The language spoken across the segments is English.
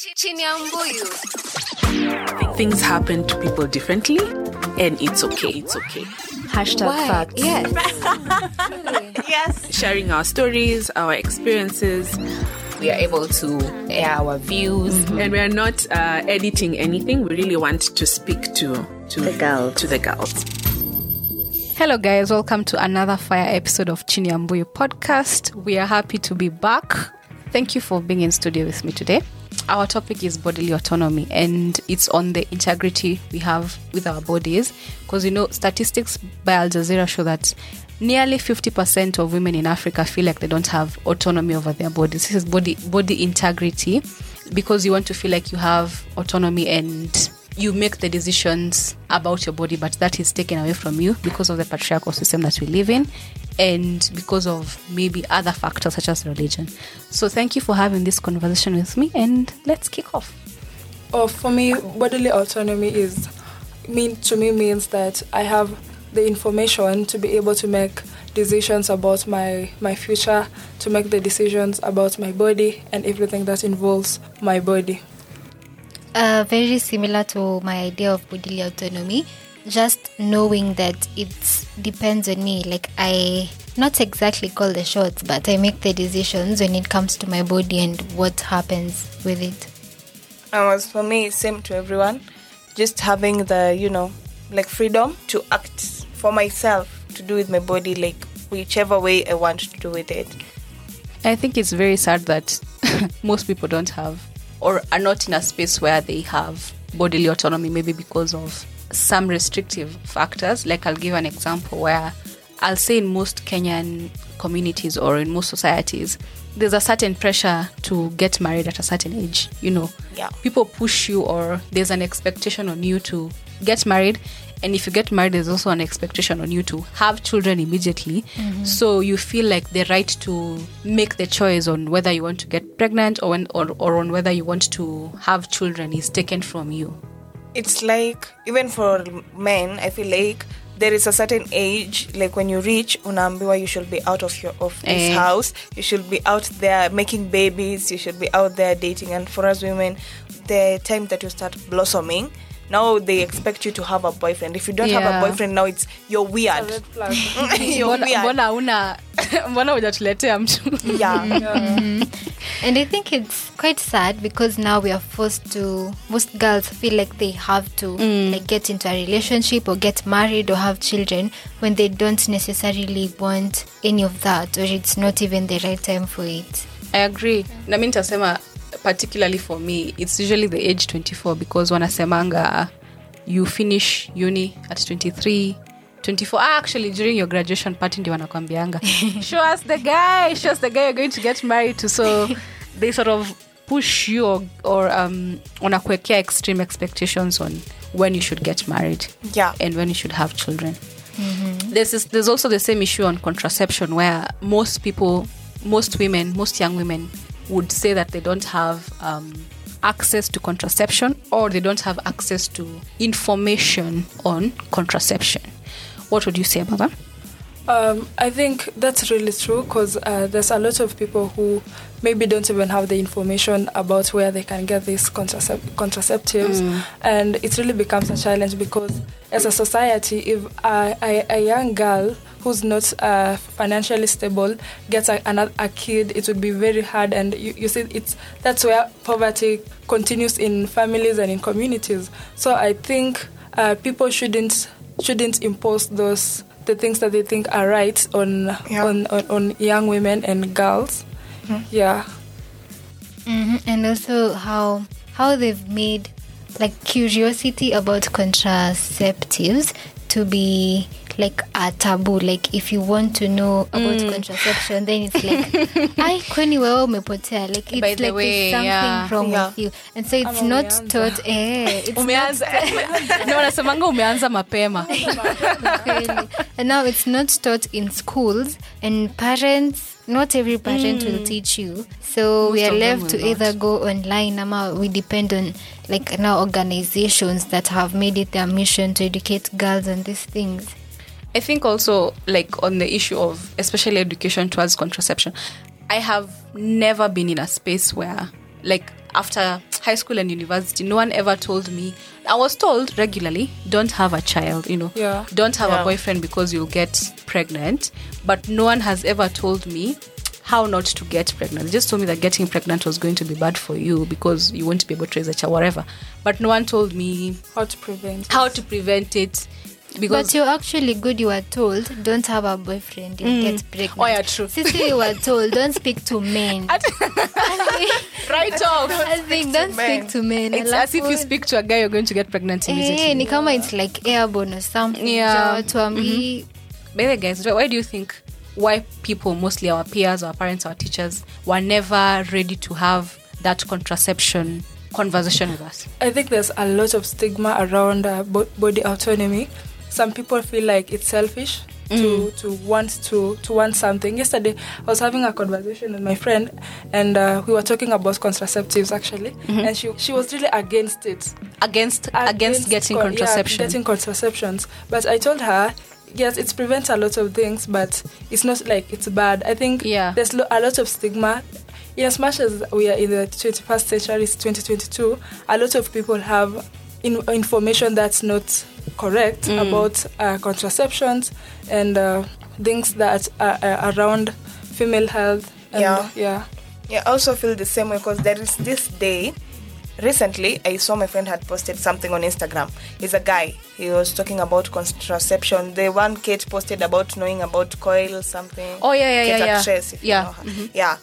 Chinyambuyu. Things happen to people differently, and it's okay. It's okay. Hashtag facts. Yes. Yes. Sharing our stories, our experiences, We are able to air our views. and we are not uh, editing anything. We really want to speak to to The girls. To the girls. Hello, guys. Welcome to another fire episode of Chinyambuyu podcast. We are happy to be back. Thank you for being in studio with me today. Our topic is bodily autonomy, and it's on the integrity we have with our bodies. Because you know, statistics by Al Jazeera show that nearly 50% of women in Africa feel like they don't have autonomy over their bodies. This is body body integrity, because you want to feel like you have autonomy and you make the decisions about your body, but that is taken away from you because of the patriarchal system that we live in and because of maybe other factors such as religion. So, thank you for having this conversation with me, and let's kick off. Oh, for me, bodily autonomy is mean to me means that I have the information to be able to make decisions about my my future, to make the decisions about my body and everything that involves my body. Uh, very similar to my idea of bodily autonomy. Just knowing that it depends on me. Like I not exactly call the shots, but I make the decisions when it comes to my body and what happens with it. Um, as for me, same to everyone. Just having the, you know, like freedom to act for myself, to do with my body, like whichever way I want to do with it. I think it's very sad that most people don't have or are not in a space where they have bodily autonomy, maybe because of some restrictive factors. Like, I'll give an example where I'll say in most Kenyan communities or in most societies, there's a certain pressure to get married at a certain age. You know, Yeah. people push you, or there's an expectation on you to get married. And if you get married, there's also an expectation on you to have children immediately. So you feel like the right to make the choice on whether you want to get pregnant or, when, or, or on whether you want to have children is taken from you. It's like, even for men, I feel like there is a certain age, like when you reach unaambiwa, you should be out of your of this Eh. house. You should be out there making babies. You should be out there dating. And for us women, the time that you start blossoming, now they expect you to have a boyfriend. If you don't have a boyfriend, now it's you're weird. You're Mbona- una mbona hujatuletea mtu yeah. And I think it's quite sad because now we are forced to most girls feel like they have to like get into a relationship or get married or have children when they don't necessarily want any of that or it's not even the right time for it. I agree. Na mi nitasema particularly for me, it's usually the age 24 because wanasemanga you finish uni at 23 24 ah, actually during your graduation party ndio wanakwambianga show us the guy show us the guy you're going to get married to so they sort of push you or, or um, wanakuwekea extreme expectations on when you should get married Yeah. and when you should have children. There's this, there's also the same issue on contraception where most people, most women, most young women would say that they don't have um, access to contraception or they don't have access to information on contraception. What would you say about that? Um, I think that's really true because uh, there's a lot of people who maybe don't even have the information about where they can get these contracep- contraceptives, and it really becomes a challenge because as a society, if a, a, a young girl who's not uh, financially stable gets a, another, a kid, it would be very hard, and you, you see, it's that's where poverty continues in families and in communities. So I think uh, people shouldn't shouldn't impose those the things that they think are right on Yeah. on, on, on young women and girls. Yeah. hmm And also how how they've made like curiosity about contraceptives to be like a taboo. Like if you want to know about contraception, then it's like, I kwani wewe umepotea. Like it's By the like way, something yeah. wrong Yeah. with you, and so it's Ama not umeanza. taught. Eh, it's umeanza no wanasemanga umeanza mapema and now it's not taught in schools and parents not every parent will teach you so we are left to not. either go online ama we depend on like now organizations that have made it their mission to educate girls on these things I think also like on the issue of especially education towards contraception, I have never been in a space where like after high school and university, no one ever told me. I was told regularly, don't have a child, you know, Yeah. don't have Yeah. a boyfriend because you'll get pregnant. But no one has ever told me how not to get pregnant. They just told me that getting pregnant was going to be bad for you because you won't be able to raise a child, whatever. But no one told me How to prevent? how to prevent it. Because But you're actually good. You were told don't have a boyfriend and get pregnant. Oh, yeah, true. Sisi, you were told don't speak to men. right off. I think don't men. speak to men. It's as if you speak to a guy, you're going to get pregnant immediately. Eh, ni kama it's like airborne or something. Yeah. Ja, watu ambi- By the way, guys, why do you think why people, mostly our peers, our parents, our teachers, were never ready to have that contraception conversation with us? I think there's a lot of stigma around uh, bo- body autonomy. Some people feel like it's selfish to to want to to want something. Yesterday, I was having a conversation with my friend, and uh, we were talking about contraceptives actually, and she she was really against it. Against against, getting con- yeah, getting contraceptions. But I told her, yes, it prevents a lot of things, but it's not like it's bad. I think Yeah. there's lo- a lot of stigma. In as much as we are in the 21st century, it's 2022, a lot of people have in- information that's not correct Mm. about uh, contraceptions and uh, things that are, are around female health. And, Yeah. yeah. Yeah, I also feel the same way because there is this day. Recently, I saw my friend had posted something on Instagram. He's a guy. He was talking about contraception. The one Kate posted about knowing about coil something. Oh, yeah, yeah, Kate yeah, yeah. actress, if you Yeah, know her. Yeah.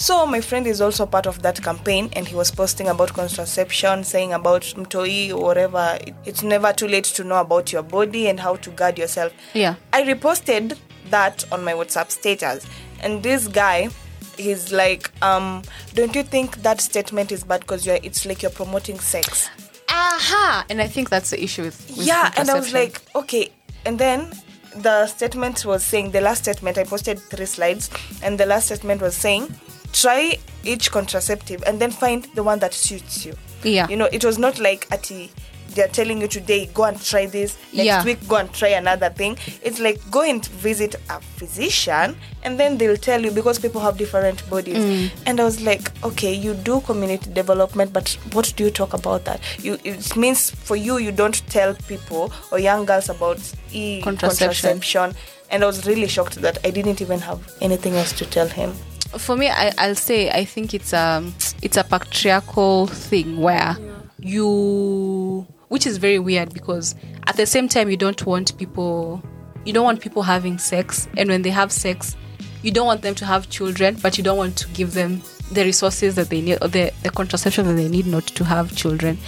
So my friend is also part of that campaign, and he was posting about contraception, saying about mtoi or whatever. It's never too late to know about your body and how to guard yourself. Yeah. I reposted that on my WhatsApp status, and this guy, he's like, um, "Don't you think that statement is bad because you're? It's like you're promoting sex." Aha! And I think that's the issue with, with yeah, and I was like, okay. And then the statement was saying the last statement. I posted three slides, and the last statement was saying, try each contraceptive and then find the one that suits you. Yeah. You know, it was not like ati they're telling you today go and try this next Yeah. week go and try another thing it's like go and visit a physician and then they'll tell you because people have different bodies Mm. and i was like okay you do community development but what do you talk about that you it means for you you don't tell people or young girls about e Contraception. contraception and i was really shocked that i didn't even have anything else to tell him for me I, i'll say i think it's um it's a patriarchal thing where you which is very weird because at the same time you don't want people you don't want people having sex. And when they have sex you don't want them to have children but you don't want to give them the resources that they need or the, the contraception that they need not to have children.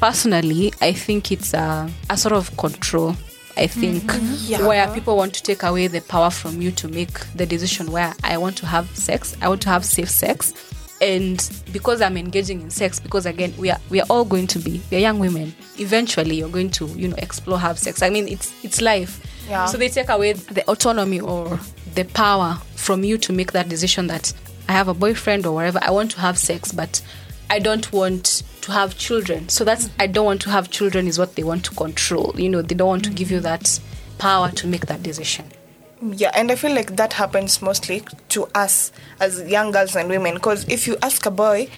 Personally i think it's a, a sort of control i think mm-hmm. Yeah. where people want to take away the power from you to make the decision where i want to have sex i want to have safe sex. And because i'm engaging in sex because again we are we are all going to be we are young women. Eventually you're going to you know explore have sex. I mean it's it's life. Yeah. so they take away the autonomy or the power from you to make that decision that i have a boyfriend or whatever i want to have sex but i don't want to have children. So that's i don't want to have children is what they want to control. You know they don't want to give you that power to make that decision. Yeah, and I feel like that happens mostly to us as young girls and women. Because if you ask a boy,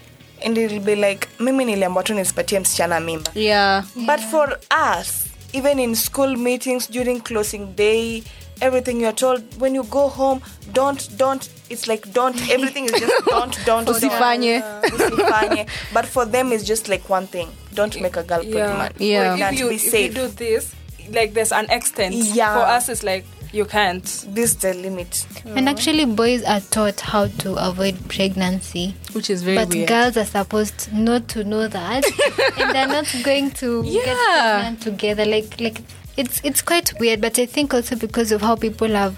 and it'll be like, mimi niliambiwa tu nisipatie msichana mimba. yeah. But for us, even in school meetings during closing day, everything you're told when you go home, don't, don't. It's like don't. Everything is just don't, don't. Usifanye. don't, Usifanye. But for them, it's just like one thing: don't make a girl pregnant. Yeah. Or Can't if you, be if you safe. do this, like there's an extent. Yeah. For us, it's like you can't. This is the limit. And actually, boys are taught how to avoid pregnancy. which is very but weird girls are supposed not to know that and they're not going to get Yeah. pregnant together like like it's it's quite weird but i think also because of how people have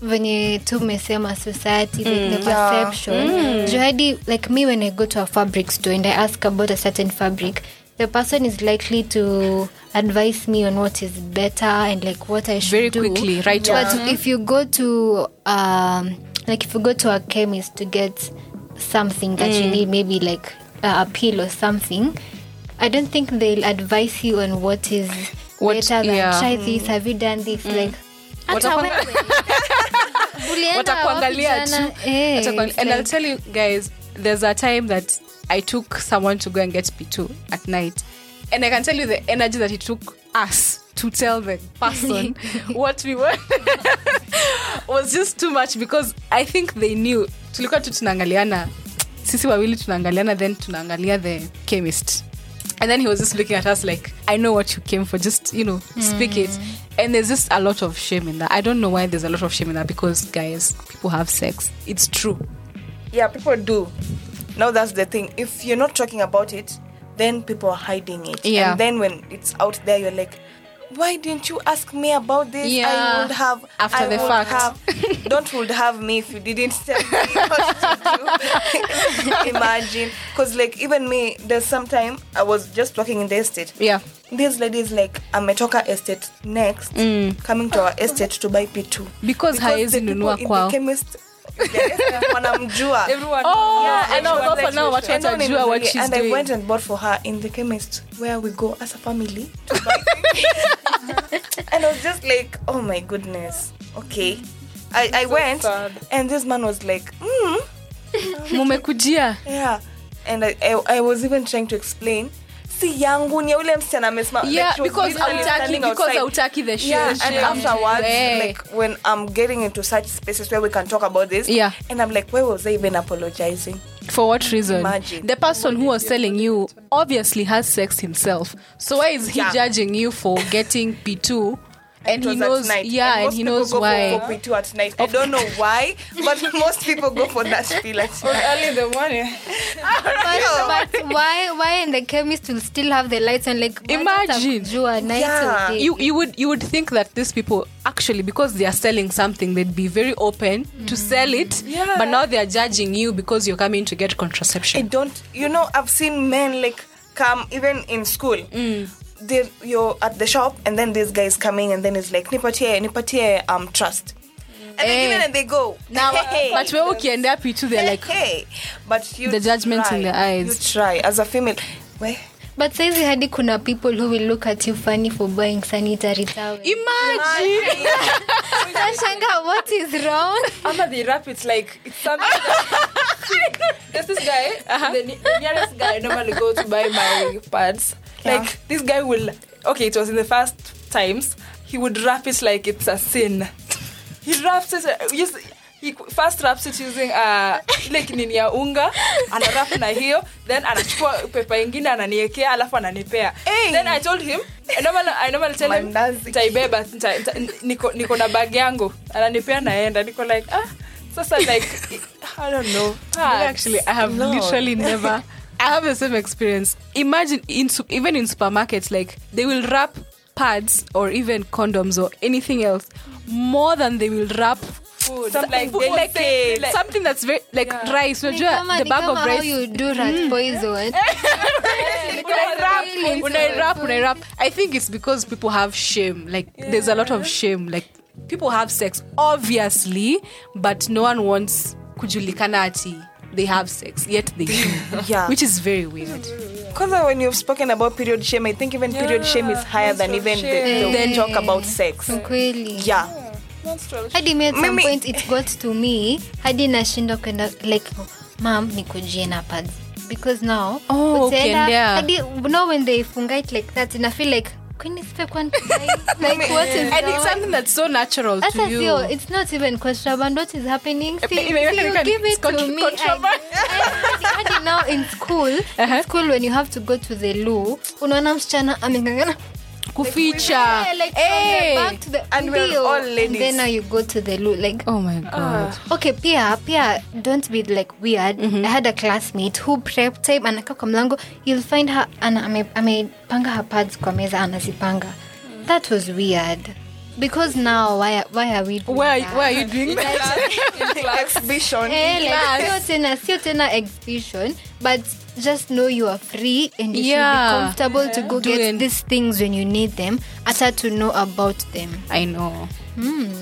when venye tu umesema society like the perception. Juu hadi like me when i go to a fabric store and i ask about a certain fabric the person is likely to advise me on what is better and like what i should Very do. quickly, right but away. if you go to um like if you go to a chemist to get something that you need maybe like uh, a pill or something i don't think they'll advise you on what is What- better than yeah. try this have you done this like hata Watakuwa- wewe. Ulienda wapi watakuangalia tu Watakuangalia- it's i'll tell you guys there's a time that I took someone to go and get P2 at night. And I can tell you the energy that it took us to tell the person what we were was just too much because I think they knew. Tulikuwa tu tunaangaliana sisi wawili tunaangaliana then tunaangalia the chemist and then he was just looking at us like i know what you came for just you know speak it hmm. and there's just a lot of shame in that i don't know why there's a lot of shame in that because guys people have sex it's true Yeah, people do. Now that's the thing. If you're not talking about it, then people are hiding it. Yeah. And then when it's out there, you're like, why didn't you ask me about this? Yeah. I would have. After I the would fact. Have, don't would have me if you didn't tell me what to do. Imagine, because like even me, there's some time I was just working in the estate. yeah This lady is like, ametoka estate next, mm. coming to our estate to buy P2. Because haezi the people nunua in kwao. the chemist, wanamjua. Oh Yeah, and now she was for like- now watu watajua what she's and I went and bought for her in the chemist where we go as a family to buy things. And I was just like, oh my goodness, okay. I, I went sad. and this man was like, mm, mumekujia yeah. And I, I, I was even trying to explain. Si yangu ni ya ule msichana amesimama. yeah like, she was because literally because autaki the shame Yeah, and shame. afterwards, like when I'm getting into such spaces where we can talk about this, Yeah. and I'm like, where was I even apologizing? For what reason? Imagine. The person who was selling you obviously has sex himself. So why is he Yeah. judging you for getting P2? And It he at knows, night. yeah, and, most he knows go why. For, for P2 at night. I don't know why, but most people go for that pill at night. Early in the morning. But, but why why in the chemist will still have the lights on like why not Imagine. Night Yeah. you you would you would think that these people actually because they are selling something they'd be very open to sell it Yeah. but now they are judging you because you're coming to get contraception I don't, you know, I've seen men like come even in school. Mm. They, you're at the shop, and then this guy is coming, and then he's like, Nipatie, Nipatie, um, trust. And they give it and they go. now hey, but we're okay and P2 they're like hey. But you The judgment try. in the eyes. You try as a female. Where? But saizi hadi kuna people who will look at you funny for buying sanitary towel imagine Nashanga, what is wrong? After they wrap it like it's something. That, there's this guy, the, ne- the nearest guy I normally go to buy my pads. Like this guy will. Okay, it was in the first times. He would wrap it like it's a sin. He wraps it. uh, Use, he first wraps it using uh, ile kinini ya unga anarap na hiyo then anachukua pepa ingine ananiekea alafu ananipea Hey! then i told him I normally, I normally tell him Mandazi. nitaibeba nita- nita- niko, niko na bag yangu ananipea naenda niko like ah sasa like i don't know Ah, actually i have No. literally never i have the same experience imagine in even in supermarkets like they will wrap pads or even condoms or anything else more than they will wrap food. Some- like, food, they like, say, like something that's very like Yeah. rice. Ni unajua kama- the ni bag kama of how rice? you do rat mm. poison. unairap Really unairap unairap i think it's because people have shame. Like there's a lot of shame. Like people have sex obviously but no one wants kujulikana ati they have sex yet they do Yeah. which is very weird. Because when you've spoken about period shame, I think even period shame is higher than even the, menstrual the shame. talk about sex. Kweli. Yeah. Hadi me at some Mimi- point it got to me hadi nashindwa kwenda like mam nikujie na pads because now Oh, utaenda- ukiendea. hadi now when they funga it like that ina feel like kwani sipe like what is and it's wrong? something that's so natural to Hata you sio, it's not even contraband. What is happening? See, Ime- ime- you ime- give it's it to contra- me. contraband. I, I, hadi- hadi now in school, in school when you have to go to the loo, unaona msichana amengangana kuficha. Like Eh. to the And we're all ladies. then now you go to the loo like oh my god. Okay pia pia don't be like weird. I had a classmate who prep time anakaa kwa mlango. You'll find her ana amepanga her pads kwa meza anazipanga that was weird. Because now why, why are we doing why, that? where are you doing that? Exhibition. Eh, like, sio tena sio tena exhibition but just know you are free and you should be comfortable to go Doing- get these things when you need them hata to know about them I know. Hmm.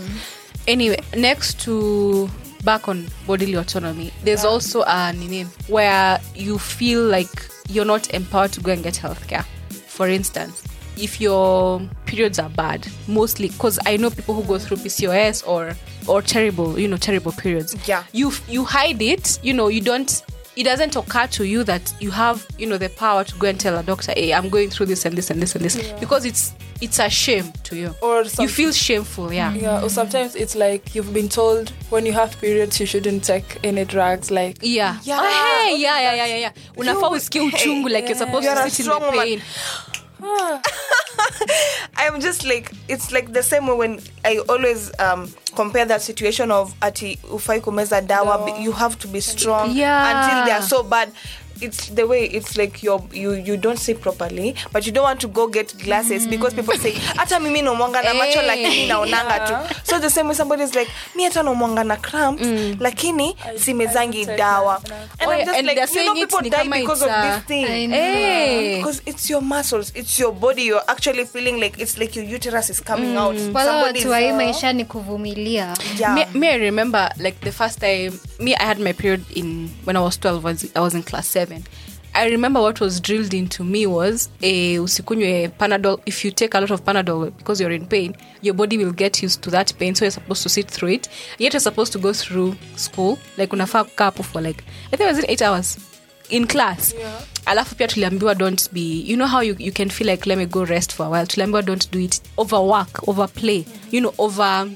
Anyway, next to back on bodily autonomy, there's also a nini where you feel like you're not empowered to go and get healthcare. For instance, if your periods are bad, mostly because I know people who go through PCOS or or terrible, you know, terrible periods. Yeah. You you hide it. You know, you don't it doesn't occur to you that you have you know the power to go and tell a doctor hey i'm going through this and this and this and this because it's it's a shame to you Or you feel shameful yeah Yeah, or sometimes it's like you've been told when you have periods you shouldn't take any drugs. Like yeah Yeah. oh, hey, yeah yeah yeah yeah yeah unafaa usikie uchungu like you're supposed You're to sit in the pain woman. I'm just like it's like the same way when I always um compare that situation of ati ufai kumeza dawa be- you have to be strong Yeah. until they are so bad it's the way it's like you're, you you don't see properly but you don't want to go get glasses because people say hata mimi nomwanga na macho hey. lakini naonanga tu. So the same way somebody is like mi hata nomwanga na cramps lakini simezangi dawa. that- that- and Oh, I'm just and like you know people die because it's, of uh, this thing. Hey because it's your muscles it's your body you're actually feeling like it's like your uterus is coming out. Wala watu wa hii maisha ni kuvumilia. Yeah. me, me i remember like the first time me i had my period in when i was 12 was, i was in class 7 i remember what was drilled into me was a usikunywe panadol. If you take a lot of panadol because you're in pain your body will get used to that pain so you're supposed to sit through it. Yet you're supposed to go through school like unafaa kukaa hapo for like i think it was it eight hours in class. Yeah. alafu pia tuliambiwa don't be you know how you, you can feel like let me go rest for a while. Tuliambiwa don't do it. Overwork overplay you know over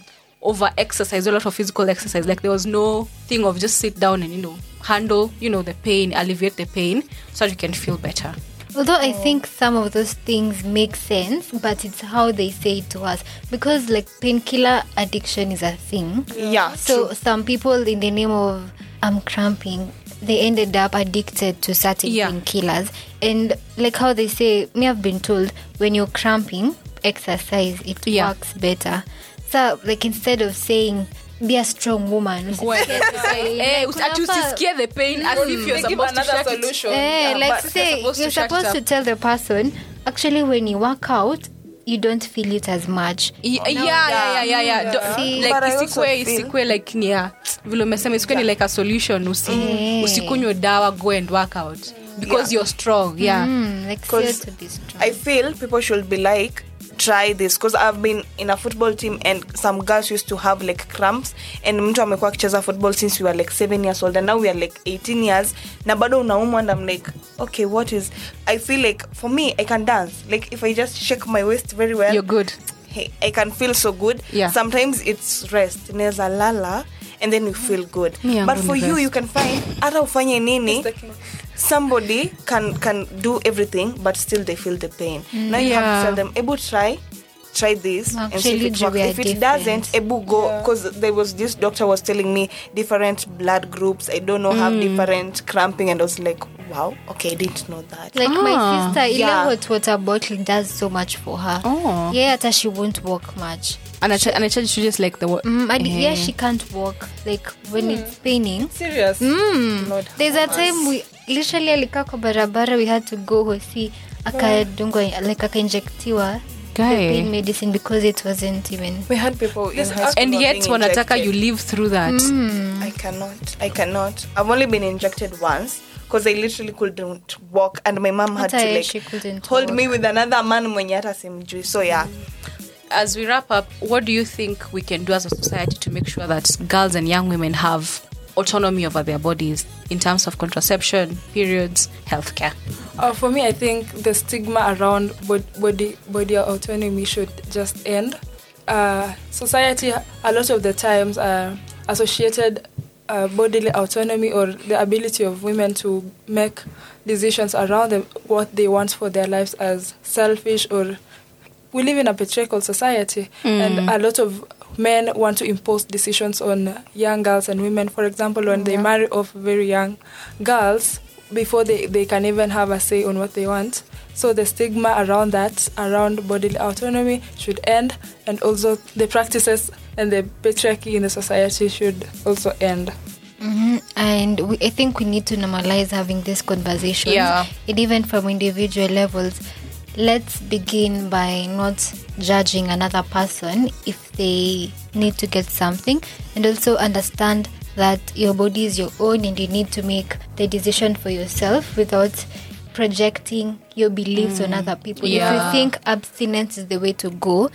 over exercise a lot of physical exercise like there was no thing of just sit down and you know handle you know the pain alleviate the pain so that you can feel better Although I think some of those things make sense, but it's how they say it to us. Because like painkiller addiction is a thing. yeah So true. some people in the name of I'm cramping, they ended up addicted to certain Yeah. painkillers. And like how they say, me have been told when you're cramping, exercise, it Yeah. works better. So like instead of saying be a strong woman, Eh, usi- ati usisikie the pain as if you're They give supposed to another shut it. solution. Eh, Yeah, like say you're supposed to you're shut it supposed to tell the person actually when you work out you don't feel it as much Y- yeah, yeah, yeah, yeah, yeah. See. like But I also isikwe feel- isikwe like ni ya vile umesema isikwe ni like a solution usi usikunywe dawa go and work out because Yeah. you're strong yeah mm, like Because to be strong i feel people should be like try this because i've been in a football team and some girls used to have like cramps and mtu amekuwa akicheza football since we were like 7 years old and now we are like 18 years na bado unaumwa and i'm like okay what is i feel like for me i can dance like if i just shake my waist very well you're good hey, I can feel so good. Yeah. Sometimes it's rest. Neza lala and then you feel good. But for you, you can find hata ufanye nini, somebody can can do everything but still they feel the pain. Now you have to tell them, Ebu try try this and see if it works. If it different. doesn't, Ebu go because there was this doctor was telling me different blood groups. I don't know have different cramping and I was like, wow, okay, I didn't know that. like Ah, my sister ile yeah. hot water bottle does so much for her Oh. yeah hata she won't walk much and I, ch- and I charge you she just like the wo- mm, and yeah Eh. she can't walk like when it's paining Serious. mm. Lord there's a have time we literally alikaa kwa barabara we had to go hosi akadungwa like akainjektiwa pain medicine because it wasn't even We had people in Yes, school and yet wanataka you live through that I cannot. I cannot. I've only been injected once because I literally couldn't walk, and my mom had Hata to like hold walk. me with another man mwenye hata simjui. So yeah, as we wrap up what do you think we can do as a society to make sure that girls and young women have autonomy over their bodies in terms of contraception periods healthcare. Uh, for me, I think the stigma around bod- body body autonomy should just end. Uh, society, a lot of the times, uh, associated uh, bodily autonomy or the ability of women to make decisions around them, what they want for their lives as selfish or we live in a patriarchal society. And a lot of men want to impose decisions on young girls and women for example when they marry off very young girls before they, they can even have a say on what they want so the stigma around that around bodily autonomy should end and also the practices and the patriarchy in the society should also end Mhm. And we, I think we need to normalize having this conversation. Yeah. And even from individual levels, let's begin by not judging another person if they need to get something, and also understand that your body is your own and you need to make the decision for yourself without projecting your beliefs on other people. If you think abstinence is the way to go,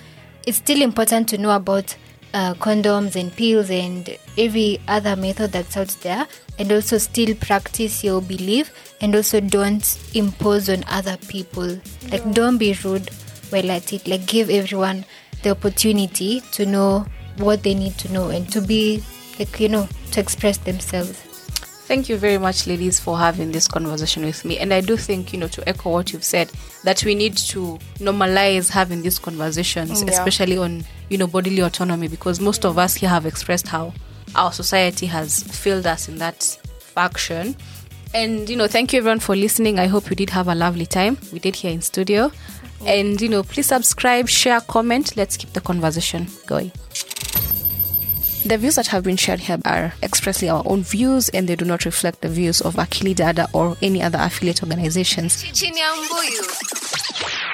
it's still important to know about uh, condoms and pills and every other method that's out there and also still practice your belief and also don't impose on other people. Like don't be rude at it like give everyone the opportunity to know what they need to know and to be like you know to express themselves Thank you very much, ladies, for having this conversation with me. And I do think, you know, to echo what you've said, that we need to normalize having these conversations, Yeah. especially on, you know, bodily autonomy, because most of us here have expressed how our society has failed us in that faction. And, you know, thank you everyone for listening. I hope you did have a lovely time. We did here in studio. And, you know, please subscribe, share, comment. Let's keep the conversation going. The views that have been shared here are expressly our own views and they do not reflect the views of Akili Dada or any other affiliate organizations. Chini ya mbuyu.